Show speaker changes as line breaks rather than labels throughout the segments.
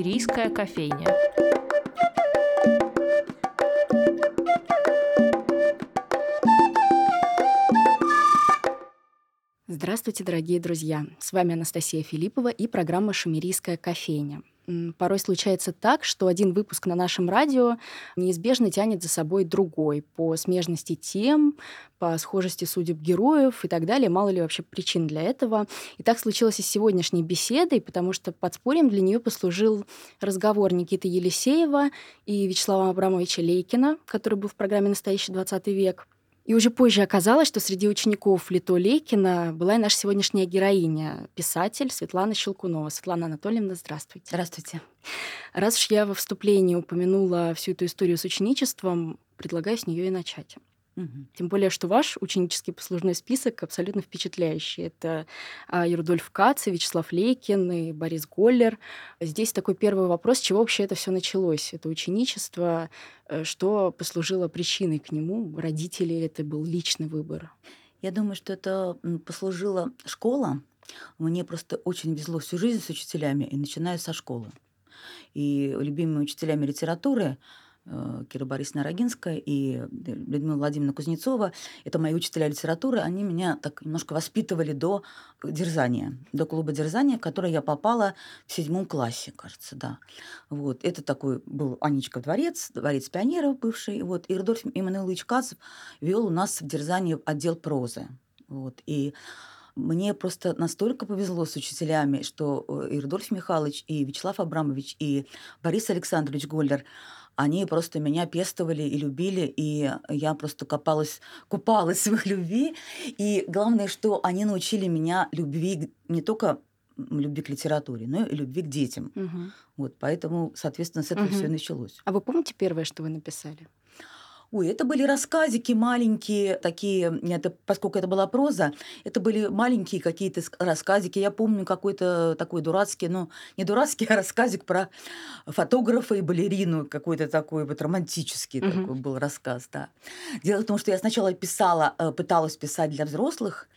Шумерийская кофейня.
Здравствуйте, дорогие друзья! С вами Анастасия Филиппова и программа «Шумерийская кофейня». Порой случается так, что один выпуск на нашем радио неизбежно тянет за собой другой по смежности тем, по схожести судеб героев и так далее. Мало ли вообще причин для этого. И так случилось и с сегодняшней беседой, потому что подспорьем для нее послужил разговор Никиты Елисеева и Вячеслава Абрамовича Лейкина, который был в программе «Настоящий 20 век». И уже позже оказалось, что среди учеников Лито Лейкина была и наша сегодняшняя героиня, писатель Светлана Щелкунова. Светлана Анатольевна, здравствуйте.
Здравствуйте.
Раз уж я во вступлении упомянула всю эту историю с ученичеством, предлагаю с нее и начать. Тем более, что ваш ученический послужной список абсолютно впечатляющий. Это а, и Рудольф Кац, и Вячеслав Лейкин, и Борис Голлер. Здесь такой первый вопрос, с чего вообще это все началось? Это ученичество, э, что послужило причиной к нему? Родители это был личный выбор?
Я думаю, что это послужила школа. Мне просто очень везло всю жизнь с учителями, и начиная со школы. И любимыми учителями литературы Кира Борисовна Рогинская и э, Людмила Владимировна Кузнецова. Это мои учителя литературы. Они меня так немножко воспитывали до дерзания, до клуба дерзания, в который я попала в седьмом классе, кажется, да. Вот. Это такой был Аничка дворец, дворец пионеров бывший. Вот. И Рудольф Иммануилович Кацев вел у нас в дерзании отдел прозы. Вот. И мне просто настолько повезло с учителями, что э, и Рудольф Михайлович, и Вячеслав Абрамович, и Борис Александрович Голлер – они просто меня пестовали и любили, и я просто копалась, купалась в их любви. И главное, что они научили меня любви не только любви к литературе, но и любви к детям. Угу. Вот, поэтому, соответственно, с этого угу. все началось.
А вы помните первое, что вы написали?
Ой, это были рассказики маленькие такие, это, поскольку это была проза, это были маленькие какие-то рассказики. Я помню какой-то такой дурацкий, ну, не дурацкий, а рассказик про фотографа и балерину, какой-то такой вот романтический mm-hmm. такой был рассказ, да. Дело в том, что я сначала писала, э, пыталась писать для взрослых,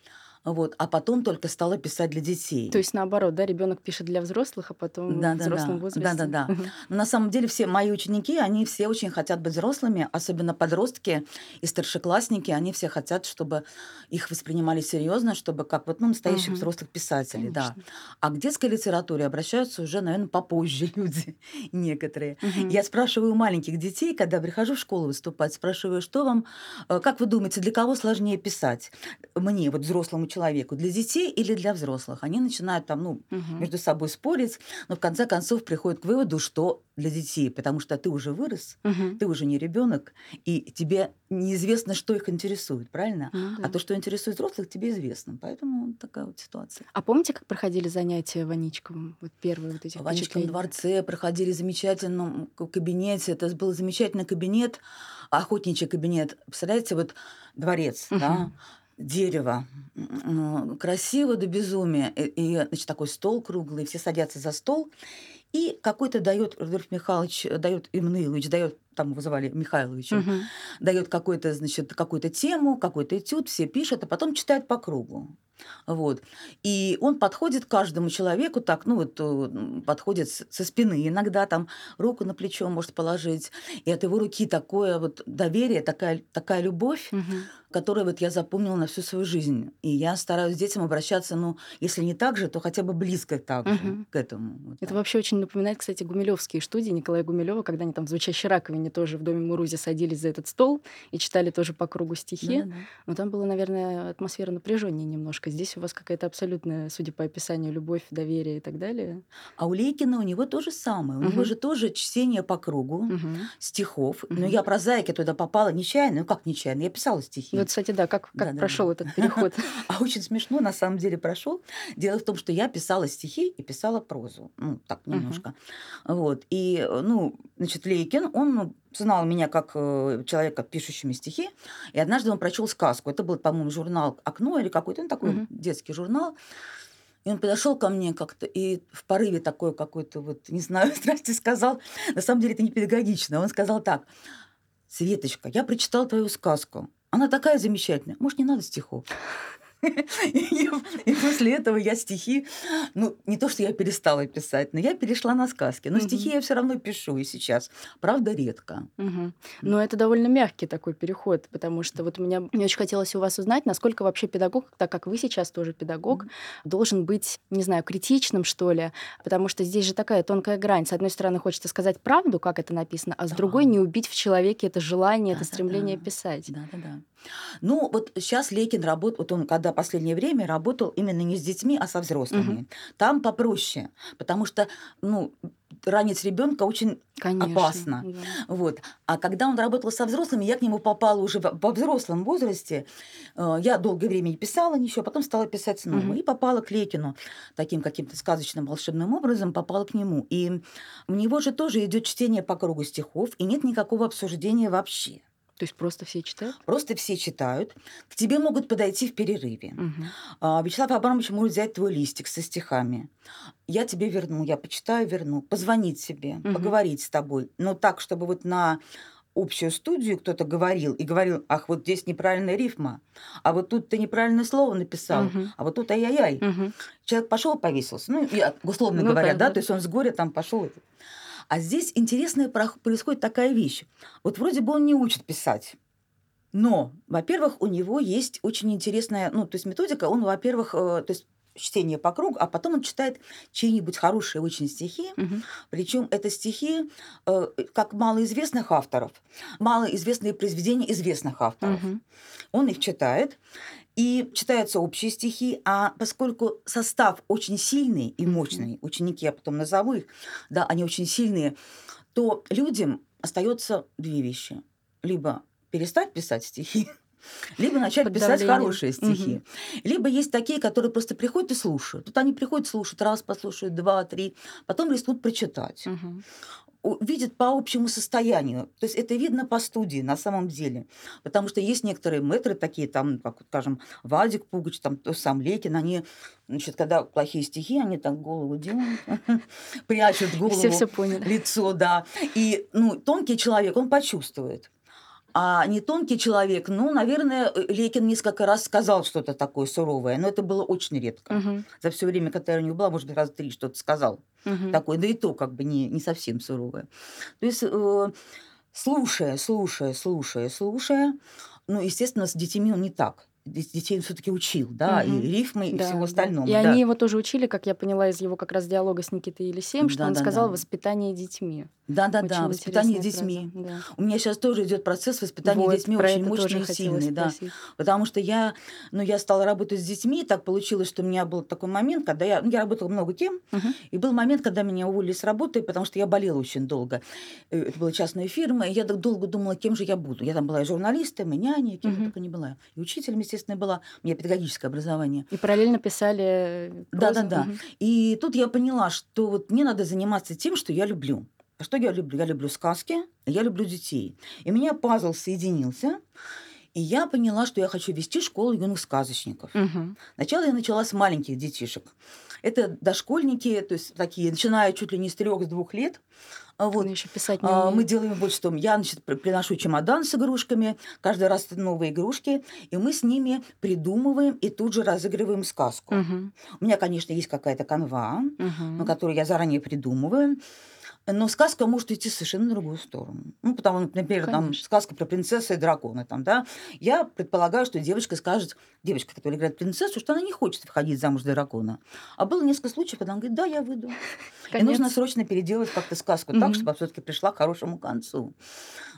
вот, а потом только стала писать для детей.
То есть наоборот, да, ребенок пишет для взрослых, а потом да, в да, взрослом
да.
возрасте.
Да, да, да. Но на самом деле все мои ученики, они все очень хотят быть взрослыми, особенно подростки и старшеклассники, они все хотят, чтобы их воспринимали серьезно, чтобы как вот ну, настоящих угу. взрослых писателей, Конечно. да. А к детской литературе обращаются уже, наверное, попозже люди некоторые. Угу. Я спрашиваю у маленьких детей, когда прихожу в школу выступать, спрашиваю, что вам, э, как вы думаете, для кого сложнее писать? Мне, вот взрослому человеку, для детей или для взрослых. Они начинают там, ну, угу. между собой спорить, но в конце концов приходят к выводу, что для детей, потому что ты уже вырос, угу. ты уже не ребенок, и тебе неизвестно, что их интересует, правильно? Ну, да. А то, что интересует взрослых, тебе известно. Поэтому такая вот ситуация.
А помните, как проходили занятия в? Вот первые вот эти
В Аничковом дворце проходили в замечательном кабинете. Это был замечательный кабинет, охотничий кабинет. Представляете, вот дворец, угу. да? Дерево, красиво до безумия. И, и, значит, такой стол круглый, все садятся за стол, и какой-то дает Рудольф Михайлович, дает Имнилович, дает там вызывали Михайловича, угу. дает какой-то, значит, какую-то тему, какой-то этюд, все пишут, а потом читают по кругу. Вот. И он подходит к каждому человеку так, ну вот э, подходит со спины, иногда там руку на плечо может положить, и от его руки такое вот доверие, такая, такая любовь, угу. которую вот я запомнила на всю свою жизнь. И я стараюсь детям обращаться, ну, если не так же, то хотя бы близко так же, угу. к этому.
Вот Это так. вообще очень напоминает, кстати, гумилевские студии Николая Гумилева, когда они там в звучащей раковине тоже в доме Мурузи садились за этот стол и читали тоже по кругу стихи. Да, да, да. Но там было, наверное, атмосфера напряжения немножко. Здесь у вас какая-то абсолютная, судя по описанию, любовь, доверие и так далее.
А у Лейкина у него то же самое. У угу. него же тоже чтение по кругу угу. стихов. Угу. Но я про зайки туда попала нечаянно. Ну как нечаянно? Я писала стихи.
Ну, кстати, да, как, как да, прошел да, этот переход?
А очень смешно на самом деле прошел. Дело в том, что я писала стихи и писала прозу. Ну, так немножко. Вот. И, ну, значит, Лейкин, он ну, знал меня как э, человека, пишущими стихи, и однажды он прочел сказку. Это был, по-моему, журнал «Окно» или какой-то, ну, такой mm-hmm. детский журнал. И он подошел ко мне как-то и в порыве такой какой-то вот, не знаю, страсти сказал. На самом деле это не педагогично. Он сказал так. Светочка, я прочитал твою сказку. Она такая замечательная. Может, не надо стихов? И, после этого я стихи, ну, не то, что я перестала писать, но я перешла на сказки. Но стихи я все равно пишу и сейчас. Правда, редко.
Но это довольно мягкий такой переход, потому что вот меня мне очень хотелось у вас узнать, насколько вообще педагог, так как вы сейчас тоже педагог, должен быть, не знаю, критичным, что ли, потому что здесь же такая тонкая грань. С одной стороны, хочется сказать правду, как это написано, а с
Да.
другой не убить в человеке это желание, это стремление писать.
Да-да-да. Ну, вот сейчас Лекин работает, вот он когда последнее время работал именно не с детьми, а со взрослыми. Там попроще, потому что, ну, ранить ребенка очень
Конечно.
опасно.
да.
Вот. А когда он работал со взрослыми, я к нему попала уже во взрослом возрасте. Э, Я долгое время не писала ничего, а потом стала писать снова.
Мгм.
И попала к Лекину таким каким-то сказочным волшебным образом, попала к нему. И у него же тоже идет чтение по кругу стихов, и нет никакого обсуждения вообще.
То есть просто все читают?
Просто все читают. К тебе могут подойти в перерыве. А, Вячеслав Абрамович может взять твой листик со стихами. Я тебе верну, я почитаю, верну. Позвонить себе,
Мгм.
поговорить с тобой. Но так, чтобы вот на общую студию кто-то говорил и говорил, ах, вот здесь неправильная рифма, а вот тут ты неправильное слово написал,
Мгм.
а вот тут ай-яй-яй.
Мгм.
Человек пошел повесился. Ну, я, условно
Ну
говоря,
да,
да. то есть он с горя там пошел. А здесь интересная происходит такая вещь. Вот вроде бы он не учит писать. Но, во-первых, у него есть очень интересная, ну, то есть методика, он, во-первых, э, то есть чтение по кругу, а потом он читает чьи-нибудь хорошие очень стихи,
Мгм.
причем это стихи э, как малоизвестных авторов, малоизвестные произведения известных авторов.
Мгм.
Он их читает, и читаются общие стихи, а поскольку состав очень сильный и мощный, ученики, я потом назову их, да, они очень сильные, то людям остается две вещи. Либо перестать писать стихи, либо начать писать хорошие стихи. Либо есть такие, которые просто приходят и слушают. Тут они приходят, слушают, раз послушают, два, три, потом рискнут прочитать
Мгм.
Видят по общему состоянию. То есть это видно по студии на самом деле. Потому что есть некоторые мэтры такие, там, как, скажем, Вадик Пугач, там, то сам Лекин, они, значит, когда плохие стихи, они так голову делают, прячут голову,
Все все поняли.
лицо, да. И, ну, тонкий человек, он почувствует. А не тонкий человек, ну, наверное, Лекин несколько раз сказал что-то такое суровое, но это было очень редко.
Мгм.
За все время, которое я у него была, может быть, раз три что-то сказал
Мгм.
такой, да и то как бы не, не совсем суровое. То есть, э, слушая, слушая, слушая, слушая, ну, естественно, с детьми он не так. Дет- Детей все-таки учил, да,
Мгм.
и рифмы, и
Да,
всего
да.
остального.
И
да.
они его тоже учили, как я поняла из его как раз диалога с Никитой Елисеем, что он
Да-да-да.
сказал «воспитание детьми».
Да, да,
Очень
да, воспитание детьми.
да.
У меня сейчас тоже идет процесс воспитания
Вот,
детьми очень мощный и сильный, да.
спросить.
Потому что я, ну, я стала работать с детьми, так получилось, что у меня был такой момент, когда я, ну, я работала много кем,
Мгм.
и был момент, когда меня уволили с работы, потому что я болела очень долго. Э, Это была частная фирма, и я так долго думала, кем же я буду. Я там была и журналистом, и няней, кем
Мгм.
я только не была. И учителем, естественно, была. У меня педагогическое образование.
И параллельно писали э.
Да-да-да.
Мгм.
И тут я поняла, что вот мне надо заниматься тем, что я люблю. А что я люблю? Я люблю сказки, я люблю детей. И у меня пазл соединился, и я поняла, что я хочу вести школу юных сказочников.
Мгм.
Сначала я начала с маленьких детишек. Это дошкольники, то есть такие, начиная чуть ли не с трех, с двух лет. А Вот.
Еще писать не
А, Мы делаем вот что. Я, значит, при- приношу чемодан с игрушками, каждый раз новые игрушки, и мы с ними придумываем и тут же разыгрываем сказку.
Мгм.
У меня, конечно, есть какая-то канва, ну, которую я заранее придумываю. Но сказка может идти совершенно в другую сторону. Ну, потому, например, там сказка про принцессу и дракона. Там, да? Я предполагаю, что девочка скажет, девочка, которая играет принцессу, что она не хочет выходить замуж за дракона. А было несколько случаев, когда она говорит, да, я выйду. И
Конец.
нужно срочно переделать как-то сказку так,
Мгм.
чтобы все-таки пришла к хорошему концу.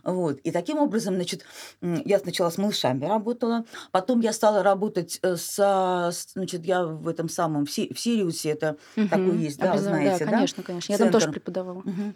Вот. И таким образом, значит, я сначала с малышами работала, потом я стала работать э, со, значит, я в этом самом, в, Си- в Сириусе, это
Мгм.
такой есть, да,
Обяза-
знаете, да?
конечно, конечно. Я там тоже преподавала.
Мгм.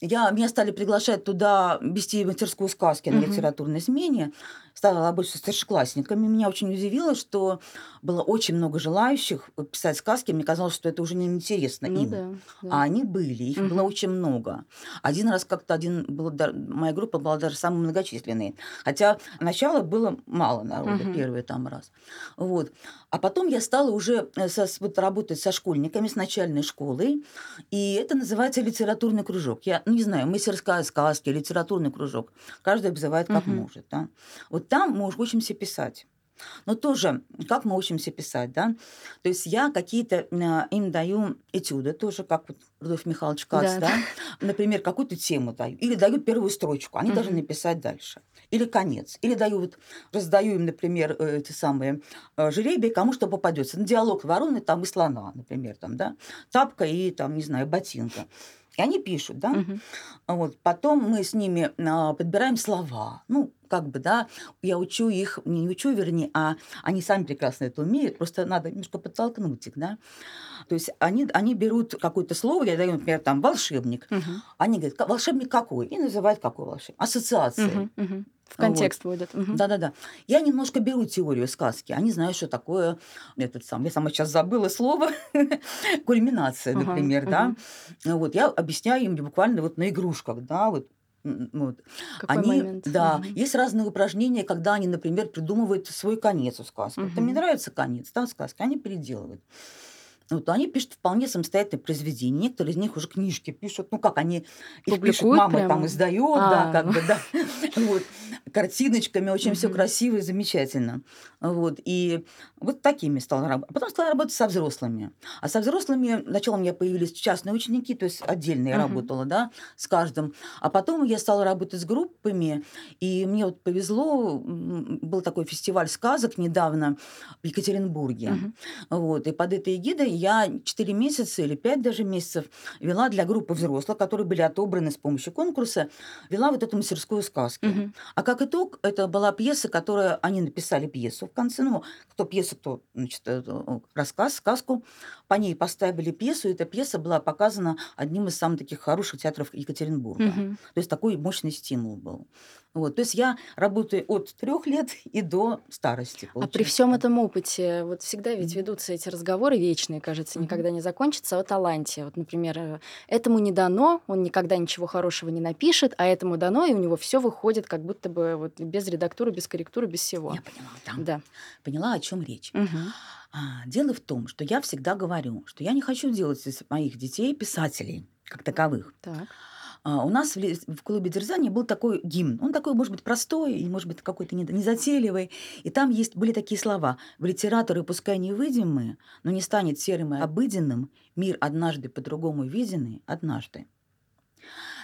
Я, меня стали приглашать туда вести мастерскую сказки на
Мгм.
литературной смене. Стала работать со старшеклассниками. Меня очень удивило, что было очень много желающих писать сказки. Мне казалось, что это уже неинтересно
Ну
им.
да.
А
да.
они были, их
Мгм.
было очень много. Один раз как-то один был, моя группа была даже самой многочисленной. Хотя начало было мало народа,
Мгм.
первый там раз. Вот. А потом я стала уже э, со- вот работать со школьниками, с начальной школой. И это называется литературный кружок. Я ну, не знаю, мастерская сказки, литературный кружок. Каждый обзывает как
Мгм.
может. Да? Вот там мы уже учимся писать. Но тоже, как мы учимся писать, да? То есть я какие-то э, им даю этюды, тоже как вот Рудольф Михайлович Кац, да. да? Например, какую-то тему даю. Или даю первую строчку, они угу. должны написать дальше. Или конец. Или даю вот, раздаю им, например, э, эти самые э, жеребия, кому что попадется. На диалог вороны там и слона, например, там, да? Тапка и там, не знаю, ботинка. И они пишут, да. Угу. Вот. Потом мы с ними а, подбираем слова. Ну, как бы, да, я учу их, не учу, вернее, а они сами прекрасно это умеют, просто надо немножко подтолкнуть их, да. То есть они, они берут какое-то слово, я даю, например, там, волшебник. Угу. Они говорят, волшебник какой? И называют какой волшебник. Ассоциация.
Угу, угу. В контекст вот. вводят.
Угу. Да-да-да. Я немножко беру теорию сказки. Они знают, что такое этот сам. Я сама сейчас забыла слово кульминация, например, угу, да. Угу. Вот я объясняю им буквально вот на игрушках, да, вот вот.
Какой они, момент?
Да, угу. есть разные упражнения, когда они, например, придумывают свой конец у сказки. Угу. Это мне нравится конец, да, сказки, они переделывают вот они пишут вполне самостоятельные произведения. Некоторые из них уже книжки пишут. Ну, как они их пишут, мама прямо? там издает, да, как бы, да. Вот. Картиночками, очень все красиво и замечательно. Вот. И вот такими стала работать. Потом стала работать со взрослыми. А со взрослыми сначала у меня появились частные ученики, то есть отдельно я работала, да, с каждым. А потом я стала работать с группами, и мне вот повезло, был такой фестиваль сказок недавно в Екатеринбурге. Вот. И под этой эгидой я 4 месяца или 5 даже месяцев вела для группы взрослых, которые были отобраны с помощью конкурса, вела вот эту мастерскую сказки. Угу. А как итог, это была пьеса, которую они написали пьесу в конце. Ну, кто пьесу, кто значит, э, рассказ, сказку. По ней поставили пьесу, и эта пьеса была показана одним из самых таких хороших театров Екатеринбурга. Угу. То есть такой мощный стимул был. Вот, то есть я работаю от трех лет и до старости.
Получается. А при всем этом опыте, вот всегда ведь ведутся эти разговоры вечные, кажется, mm-hmm. никогда не закончатся о таланте. Вот, например, э, этому не дано, он никогда ничего хорошего не напишет, а этому дано, и у него все выходит как будто бы вот без редактуры, без корректуры, без всего.
Я поняла, да. да. Поняла, о чем речь. Угу. А, дело в том, что я всегда говорю, что я не хочу делать из моих детей писателей как таковых.
Так.
А, у нас в, клубе Дерзания был такой гимн. Он такой, может быть, простой, и, может быть, какой-то незатейливый. И там есть, были такие слова. «В литераторы пускай не выйдем мы, но не станет серым и обыденным мир однажды по-другому виденный однажды».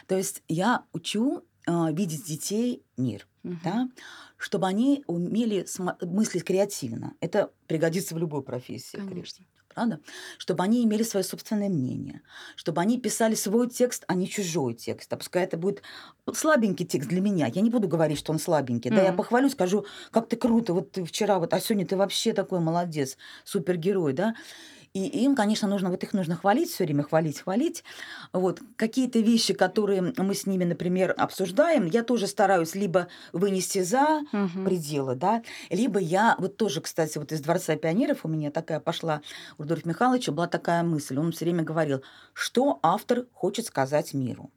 То есть я учу э, видеть детей мир, угу. да, чтобы они умели мыслить креативно. Это пригодится в любой профессии.
Конечно
правда? Чтобы они имели свое собственное мнение, чтобы они писали свой текст, а не чужой текст. А пускай это будет слабенький текст для меня. Я не буду говорить, что он слабенький. Mm-hmm. Да, я похвалю, скажу, как ты круто, вот ты вчера, вот, а сегодня ты вообще такой молодец, супергерой, да. И им, конечно, нужно, вот их нужно хвалить все время, хвалить, хвалить. Вот какие-то вещи, которые мы с ними, например, обсуждаем, я тоже стараюсь либо вынести за угу. пределы, да, либо я, вот тоже, кстати, вот из Дворца пионеров у меня такая пошла, у Рудольфа Михайловича была такая мысль, он все время говорил, что автор хочет сказать миру.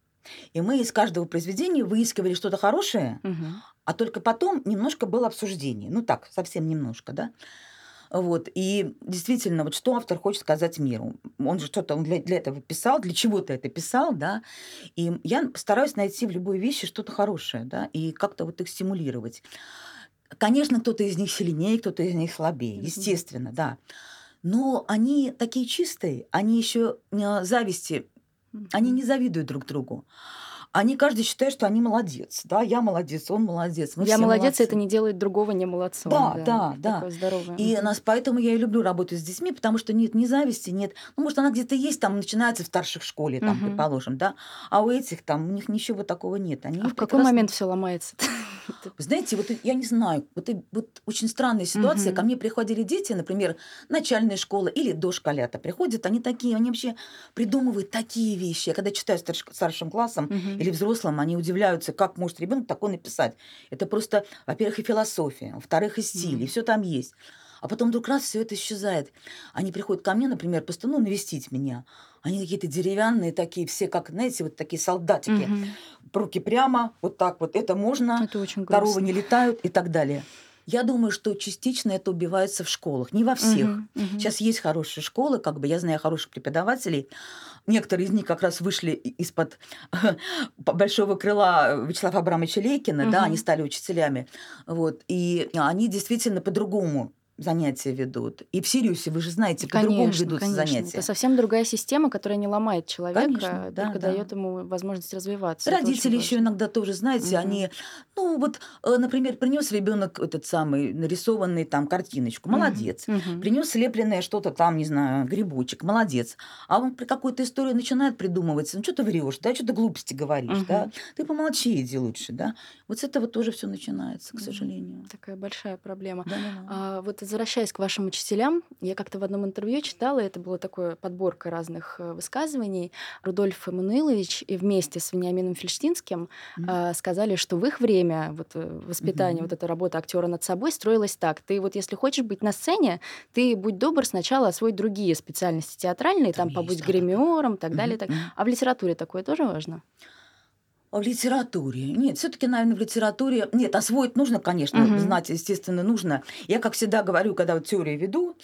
И мы из каждого произведения выискивали что-то хорошее, угу. а только потом немножко было обсуждение. Ну так, совсем немножко, да. Вот. И действительно, вот что автор хочет сказать миру? Он же что-то он для, для этого писал, для чего-то это писал, да. И я стараюсь найти в любой вещи что-то хорошее, да, и как-то вот их стимулировать. Конечно, кто-то из них сильнее, кто-то из них слабее, естественно, да. Но они такие чистые, они еще зависти, они не завидуют друг другу они каждый считает, что они молодец. Да, я молодец, он молодец.
Мы я молодец, молодцы. это не делает другого не молодцом.
Да, да, да. да. И нас, поэтому я и люблю работать с детьми, потому что нет ни зависти, нет. Ну, может, она где-то есть, там начинается в старших школе, там, угу. предположим, да. А у этих там у них ничего такого нет. Они
а в какой момент все ломается?
Знаете, вот я не знаю, вот, вот очень странная ситуация. Угу. Ко мне приходили дети, например, начальной школы или дошколята приходят, они такие, они вообще придумывают такие вещи. Я когда читаю старш, старшим классом, угу или взрослым, они удивляются, как может ребенок такое написать. Это просто, во-первых, и философия, во-вторых, и стиль, mm. и все там есть. А потом вдруг раз все это исчезает. Они приходят ко мне, например, просто ну, навестить меня. Они какие-то деревянные такие, все как, знаете, вот такие солдатики. Угу. Руки прямо, вот так вот. Это можно.
Это очень
Коровы не летают и так далее. Я думаю, что частично это убивается в школах, не во всех.
Мгм, мгм.
Сейчас есть хорошие школы, как бы я знаю хороших преподавателей. Некоторые из них как раз вышли из-под большого крыла Вячеслава Абрамовича Лейкина, да,
Мгм.
они стали учителями. Вот, и они действительно по-другому занятия ведут. И в Сириусе, вы же знаете, по-другому ведутся
конечно.
занятия.
Это совсем другая система, которая не ломает человека,
Конечно, да,
только
да.
дает ему возможность развиваться.
Родители еще
важно.
иногда тоже, знаете,
Мгм.
они, ну вот, э, например, принес ребенок этот самый нарисованный там картиночку, молодец.
мгм.
Принес слепленное что-то там, не знаю, грибочек, молодец. А он при какой-то истории начинает придумывать, ну что ты врешь, да, что ты глупости говоришь, да,
Мгм.
ты помолчи, иди лучше, да. Вот с этого тоже все начинается, к сожалению.
Такая большая проблема.
Да-да-да.
А, вот возвращаясь к вашим учителям, я как-то в одном интервью читала, это была такая подборка разных э, высказываний. Рудольф Эммануилович и вместе с Вениамином Фельштинским
Мгм.
а, сказали, что в их время вот, э, воспитание,
Мгм.
вот эта работа актера над собой строилась так. Ты вот если хочешь быть на сцене, ты будь добр сначала освоить другие специальности театральные,
Там
там побудь гримером и так
Мгм,
далее. так.
мгм.
А в литературе такое тоже важно?
В литературе. Нет, все-таки, наверное, в литературе. Нет, освоить нужно, конечно,
Мгм.
знать, естественно, нужно. Я, как всегда, говорю, когда вот теорию веду,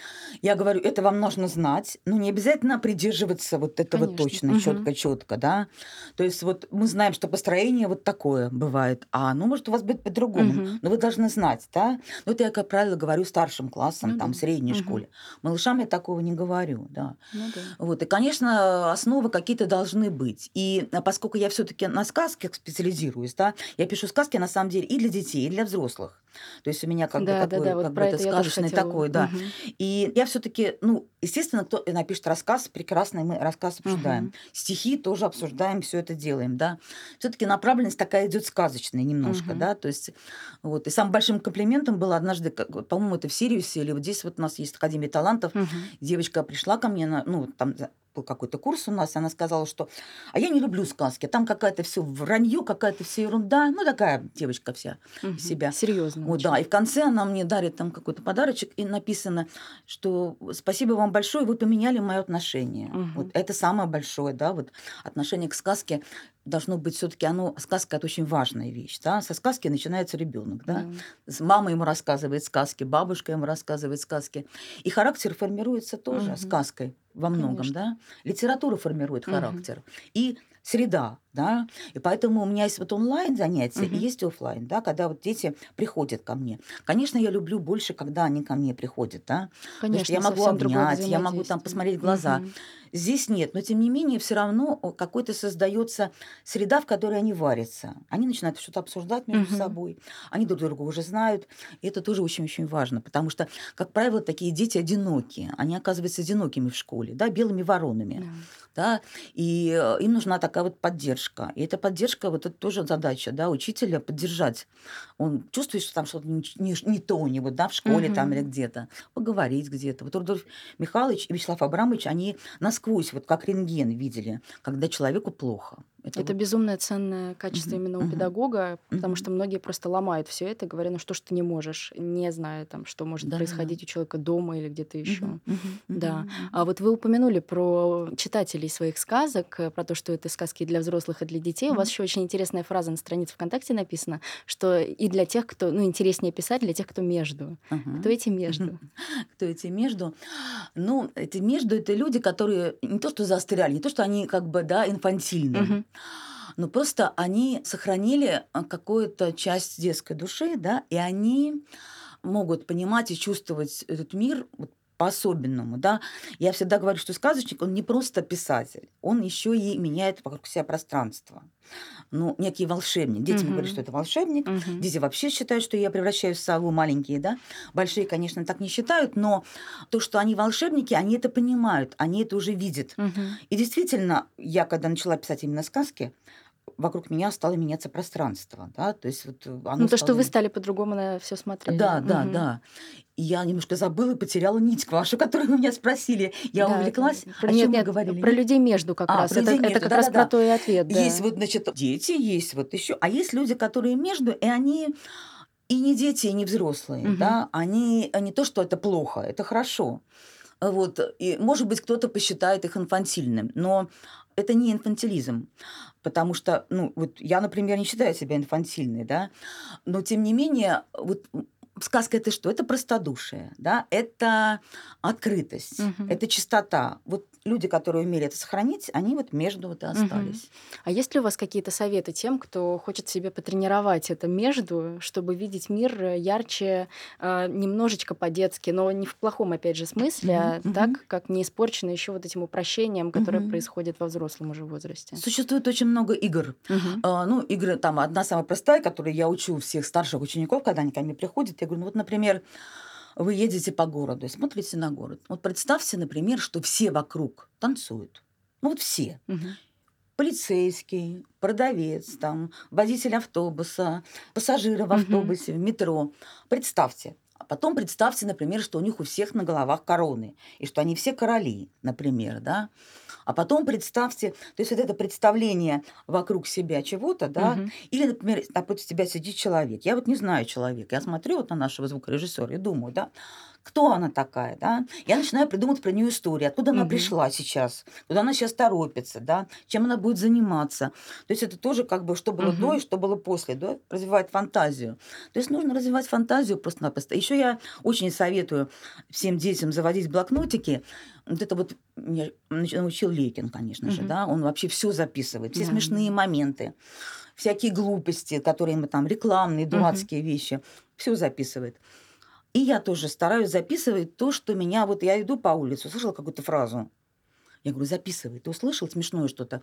я говорю, это вам нужно знать, но не обязательно придерживаться вот этого
Конечно.
точно,
Мгм.
четко, четко, да. То есть вот мы знаем, что построение вот такое бывает, а оно может у вас быть по-другому,
Мгм.
но вы должны знать, да. Но это я, как правило, говорю старшим классам,
Ну
там,
да.
средней
Мгм.
школе. Малышам я такого не говорю, да.
Ну да.
Вот, и, конечно, основы какие-то должны быть. И а, поскольку я все-таки на сказках специализируюсь, да, я пишу сказки на самом деле и для детей, и для взрослых. То есть у меня как
да,
бы такой,
да, да, вот
как бы это сказочный
хотела.
такой, да.
Мгм.
И я все-таки, ну, естественно, кто напишет рассказ, прекрасный мы рассказ обсуждаем.
Мгм.
Стихи тоже обсуждаем, все это делаем, да. Все-таки направленность такая идет сказочная немножко,
Мгм.
да. То есть вот. И самым большим комплиментом было однажды, по-моему, это в Сириусе или вот здесь вот у нас есть Академия талантов,
Мгм.
девочка пришла ко мне, на, ну, там был какой-то курс у нас, и она сказала, что «а я не люблю сказки, там какая-то все вранье, какая-то все ерунда». Ну, такая девочка вся из себя.
Серьезно.
Вот, да, и в конце она мне дарит там какой-то подарочек, и написано, что спасибо вам большое, вы поменяли мое отношение.
Мгм.
Вот это самое большое, да, вот отношение к сказке должно быть все-таки оно сказка это очень важная вещь, да. Со сказки начинается ребенок, да. С- Мама ему рассказывает сказки, бабушка ему рассказывает сказки, и характер формируется тоже
Мгм.
сказкой во многом,
Конечно.
да. Литература формирует характер и среда, да. И поэтому у меня есть вот онлайн занятия и
Мгм.
есть оффлайн, да, когда вот дети приходят ко мне. Конечно, я люблю больше, когда они ко мне приходят, да. Потому
Конечно,
что я могу обнять, я могу там посмотреть глаза.
Мгм.
Здесь нет, но тем не менее все равно какой-то создается среда, в которой они варятся. Они начинают что-то обсуждать между
Мгм.
собой, они друг друга уже знают, и это тоже очень-очень важно, потому что, как правило, такие дети одинокие, они оказываются одинокими в школе, да, белыми воронами,
Да.
Да, и э, им нужна такая вот поддержка. И эта поддержка, вот это тоже задача, да, учителя поддержать. Он чувствует, что там что-то не, не- не то у него, да, в школе там
Мгм.
или где-то, поговорить где-то. Вот Рудольф Михайлович и Вячеслав Абрамович, они насквозь, вот как рентген видели, когда человеку плохо.
Это
вот-
безумное ценное качество
Мгм,
именно у
мгм.
педагога, потому
Мгм.
что многие просто ломают все это, говоря, ну что ж ты не можешь, не зная там, что может
Да-да-да.
происходить у человека дома или где-то еще.
Мгм, мгм,
Да. А вот вы упомянули про читателей своих сказок, э, про то, что это сказки и для взрослых, и для детей. У вас еще очень интересная фраза на странице ВКонтакте написана, что и для тех, кто, ну, интереснее писать, для тех, кто между.
Ага.
Кто эти между?
Мгм. Кто эти между? Ну, эти между это люди, которые не то что застряли, не то что они как бы да инфантильные,
Мгм.
Но просто они сохранили а, какую-то часть детской души, да, и они могут понимать и чувствовать этот мир по-особенному, да. Я всегда говорю, что сказочник, он не просто писатель, он еще и меняет вокруг себя пространство. Ну, некий волшебник. Детям
Мгм.
говорят, что это волшебник,
Мгм.
Дети вообще считают, что я превращаюсь в сову маленькие, да? Большие, конечно, так не считают, но то, что они волшебники, они это понимают, они это уже видят.
Мгм.
И действительно, я когда начала писать именно сказки, вокруг меня стало меняться пространство, да, то есть вот э, оно
Ну, то, что вы стали по-другому на все смотреть.
Да, да, да. И я немножко забыла и потеряла нить вашу, которую вы меня спросили. Я
Да,
увлеклась.
Про,
О
нет,
чем мы
нет,
говорили?
про людей между как
А,
раз.
про
Это,
людей
это
между,
как раз
да-да-да.
про то и ответ. Да.
Есть вот, значит, дети, есть вот еще, а есть люди, которые между, и они и не дети, и не взрослые,
Мгм.
да, они не то, что это плохо, это хорошо. Вот, и, может быть, кто-то посчитает их инфантильным, но это не инфантилизм, потому что, ну, вот я, например, не считаю себя инфантильной, да, но тем не менее, вот сказка это что? Это простодушие, да, это открытость,
Мгм.
это чистота. Вот люди, которые умели это сохранить, они вот между вот и остались.
А есть ли у вас какие-то советы тем, кто хочет себе потренировать это между, чтобы видеть мир э, ярче, э, немножечко по-детски, но не в плохом, опять же, смысле, а
Мгм,
так, как не испорчено еще вот этим упрощением, которое
Мгм.
происходит во взрослом уже возрасте?
Существует очень много игр.
Мгм.
А, Ну, игры там одна самая простая, которую я учу всех старших учеников, когда они ко мне приходят. Я говорю, ну вот, например, вы едете по городу и смотрите на город. Вот представьте, например, что все вокруг танцуют. Ну вот все.
Мгм.
Полицейский, продавец, там, водитель автобуса, пассажиры в автобусе, в метро. Представьте. А потом представьте, например, что у них у всех на головах короны, и что они все короли, например, да. А потом представьте, то есть вот это представление вокруг себя чего-то, да,
Мгм.
или, например, напротив тебя сидит человек. Я вот не знаю человека. Я смотрю вот на нашего звукорежиссера и думаю, да, кто она такая, да? Я начинаю придумывать про нее историю, откуда она
Мгм.
пришла сейчас, куда она сейчас торопится, да, чем она будет заниматься. То есть это тоже как бы, что было
Мгм.
до и что было после, да, развивает фантазию. То есть нужно развивать фантазию просто-напросто. Еще я очень советую всем детям заводить блокнотики. Вот это вот меня научил Лекин, конечно же,
Мгм.
да, он вообще все записывает, все
Да.
смешные моменты, всякие глупости, которые мы там, рекламные, дурацкие вещи, все записывает. И я тоже стараюсь записывать то, что меня... Вот я иду по улице, услышала какую-то фразу. Я говорю, записывай. Ты услышал смешное что-то?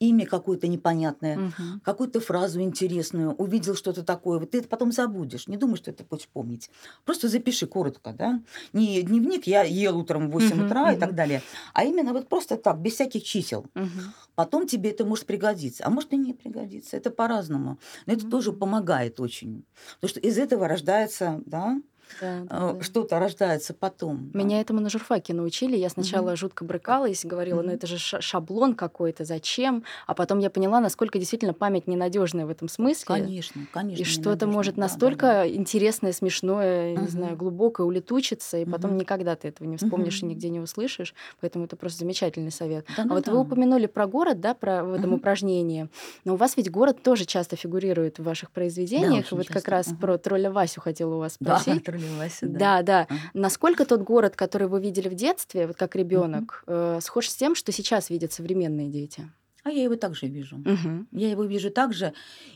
Имя какое-то непонятное,
Мгм.
какую-то фразу интересную, увидел что-то такое. Вот ты это потом забудешь. Не думай, что ты будешь помнить. Просто запиши коротко, да? Не дневник, я ел утром в 8
Мгм,
утра и
мгм.
так далее. А именно вот просто так, без всяких чисел.
Мгм.
Потом тебе это может пригодиться, а может и не пригодиться. Это по-разному. Но это тоже
Мгм.
помогает очень. Потому что из этого рождается, да,
Да, да,
э,
да.
что-то рождается потом. да.
Меня этому на журфаке научили. Я сначала
Мгм.
жутко брыкалась, говорила, ну
Мгм.
это же ша- шаблон какой-то, зачем? А потом я поняла, насколько действительно память ненадежная в этом смысле.
Конечно, конечно.
И что-то
ненадёжно.
может
Да, да,
настолько
да.
интересное, смешное, не
Мгм.
знаю, глубокое улетучиться, и потом
Мгм.
никогда ты этого не вспомнишь и
Мгм.
нигде не услышишь. Поэтому это просто замечательный совет. А
Да-да-да.
вот вы упомянули про город, да, про в этом
Мгм.
упражнении. Но у вас ведь город тоже часто фигурирует в ваших произведениях.
очень
вот как
часто.
раз
Мгм.
про тролля Васю хотела у вас
Да,
спросить.
троллилась, да.
Да.
Ага.
Насколько тот город, который вы видели в детстве, вот как ребенок, э, схож с тем, что сейчас видят современные дети?
А я его также вижу.
Мгм.
Я его вижу так же,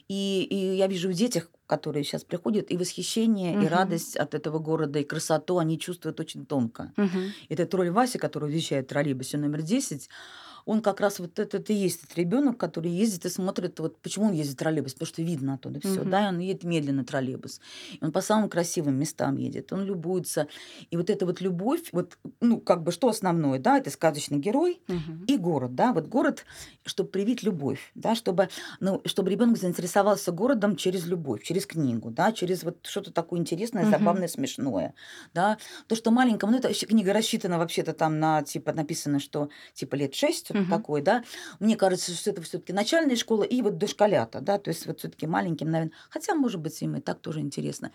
и, и я вижу в детях, которые сейчас приходят, и восхищение, и
Мгм.
радость от этого города, и красоту они чувствуют очень тонко.
Мгм.
Этот тролль Вася, который уезжает в троллейбусе номер 10, он как раз вот этот и есть этот ребенок, который ездит и смотрит, вот почему он ездит в троллейбус, потому что видно оттуда все,
Мгм.
да, и он едет медленно троллейбус, и он по самым красивым местам едет, он любуется, и вот эта вот любовь, вот, ну, как бы, что основное, да, это сказочный герой,
Мгм.
и город, да, вот город, чтобы привить любовь, да, чтобы, ну, чтобы ребенок заинтересовался городом через любовь, через книгу, да, через вот что-то такое интересное,
Мгм.
забавное, смешное, да, то, что маленькому, ну, это книга рассчитана вообще-то там на, типа, написано, что, типа, лет шесть,
Мгм.
такой, да, мне кажется, что это все таки начальная школа и вот дошколята, да, то есть вот все таки маленьким, наверное, хотя, может быть, им и так тоже интересно.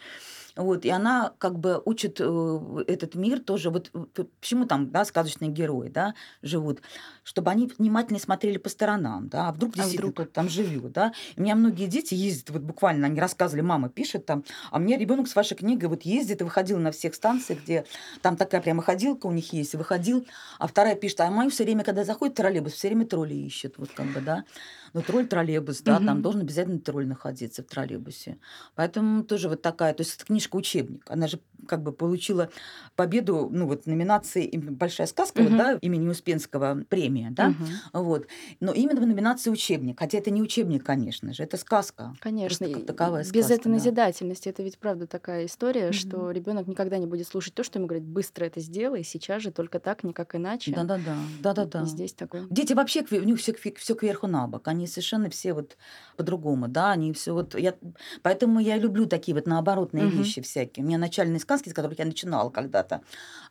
Вот, и она как бы учит э, этот мир тоже, вот п- почему там, да, сказочные герои, да, живут, чтобы они внимательно смотрели по сторонам, да, а вдруг
А
действительно
вдруг?
кто-то там живет, да. И у меня многие дети ездят, вот буквально они рассказывали, мама пишет там, а мне ребенок с вашей книгой вот ездит и выходил на всех станциях, где там такая прямо ходилка у них есть, и выходил, а вторая пишет, а мой все время, когда заходит троллейбус, все время тролли ищет, вот как бы, да. Ну, тролль троллейбус, да, там
Мгм.
должен обязательно тролль находиться в троллейбусе. Поэтому тоже вот такая, то есть это книжка-учебник. Она же как бы получила победу, ну вот номинации «Большая сказка», вот, да, имени Успенского премия, да, вот. Но именно в номинации учебник, хотя это не учебник, конечно же, это сказка.
Конечно,
как таковая
без
сказка,
этой
да.
назидательности это ведь правда такая история,
Мгм.
что ребенок никогда не будет слушать то, что ему говорят, быстро это сделай, сейчас же только так, никак иначе.
Да-да-да, да-да-да.
Здесь такой.
Дети вообще, у них все, все кверху на бок. Они совершенно все вот по-другому, да, они все вот... Я, поэтому я люблю такие вот наоборотные
Мгм.
вещи всякие. У меня начальные сказки, с которых я начинала когда-то,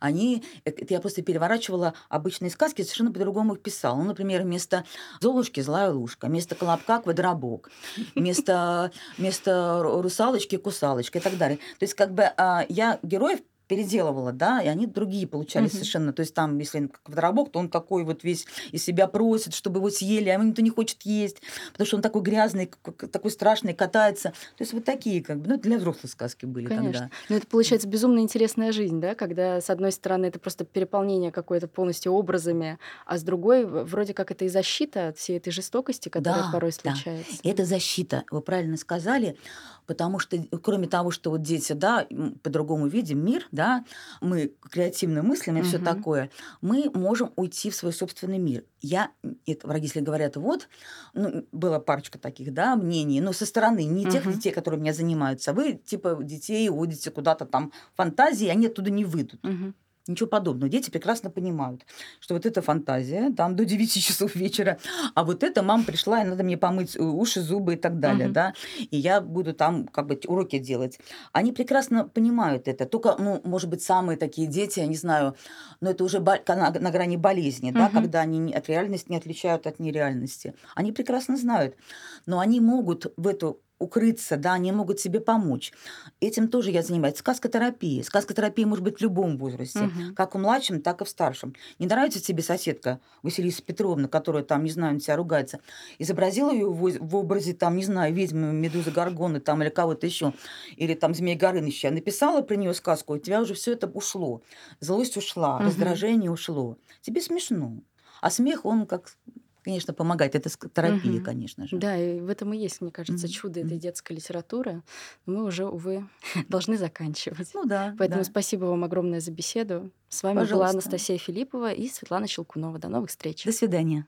они... Это я просто переворачивала обычные сказки, совершенно по-другому их писала. Ну, например, вместо Золушки злая лужка, вместо Колобка квадробок, вместо, вместо ру- русалочки кусалочка и так далее. То есть как бы а, я героев переделывала, да, и они другие получались
Мгм.
совершенно. То есть там, если квадробок, то он такой вот весь из себя просит, чтобы его съели, а никто не хочет есть, потому что он такой грязный, такой страшный, катается. То есть вот такие, как бы, ну, для взрослых сказки были
Конечно.
тогда.
Но это получается безумно интересная жизнь, да, когда с одной стороны это просто переполнение какое-то полностью образами, а с другой вроде как это и защита от всей этой жестокости, которая
Да,
порой
да.
случается.
И Это защита, вы правильно сказали, потому что э, кроме того, что вот дети, да, по-другому видим мир, да, мы креативно мыслим и все
Мгм.
такое, мы можем уйти в свой собственный мир. Я, это родители говорят, вот, ну, была парочка таких, да, мнений, но со стороны не тех
Мгм.
детей, которые меня занимаются, вы, типа, детей водите куда-то там фантазии, они оттуда не выйдут.
Мгм.
Ничего подобного. Дети прекрасно понимают, что вот это фантазия, там до 9 часов вечера, а вот это мама пришла, и надо мне помыть э, уши, зубы и так далее,
Мгм.
да, и я буду там как бы уроки делать. Они прекрасно понимают это. Только, ну, может быть, самые такие дети, я не знаю, но это уже на, на грани болезни, да,
Мгм.
когда они от реальности не отличают от нереальности. Они прекрасно знают, но они могут в эту укрыться, да, они могут себе помочь. Этим тоже я занимаюсь. Сказкотерапия. Сказкотерапия может быть в любом возрасте,
Мгм.
как в младшем, так и в старшем. Не нравится тебе соседка Василиса Петровна, которая там, не знаю, на тебя ругается, изобразила ее в, образе, там, не знаю, ведьмы, медузы Гаргоны там, или кого-то еще, или там Змея Горыныча, написала про нее сказку, у тебя уже все это ушло. Злость ушла,
Мгм.
раздражение ушло. Тебе смешно. А смех, он как, конечно, помогает. Это терапия,
Мгм.
конечно же.
Да, и в этом и есть, мне кажется,
Мгм.
чудо этой детской литературы. Но мы уже, увы, должны заканчивать.
Ну да.
Поэтому
да.
спасибо вам огромное за беседу. С вами была
Пожалуйста.
Анастасия Филиппова и Светлана Щелкунова. До новых встреч.
До свидания.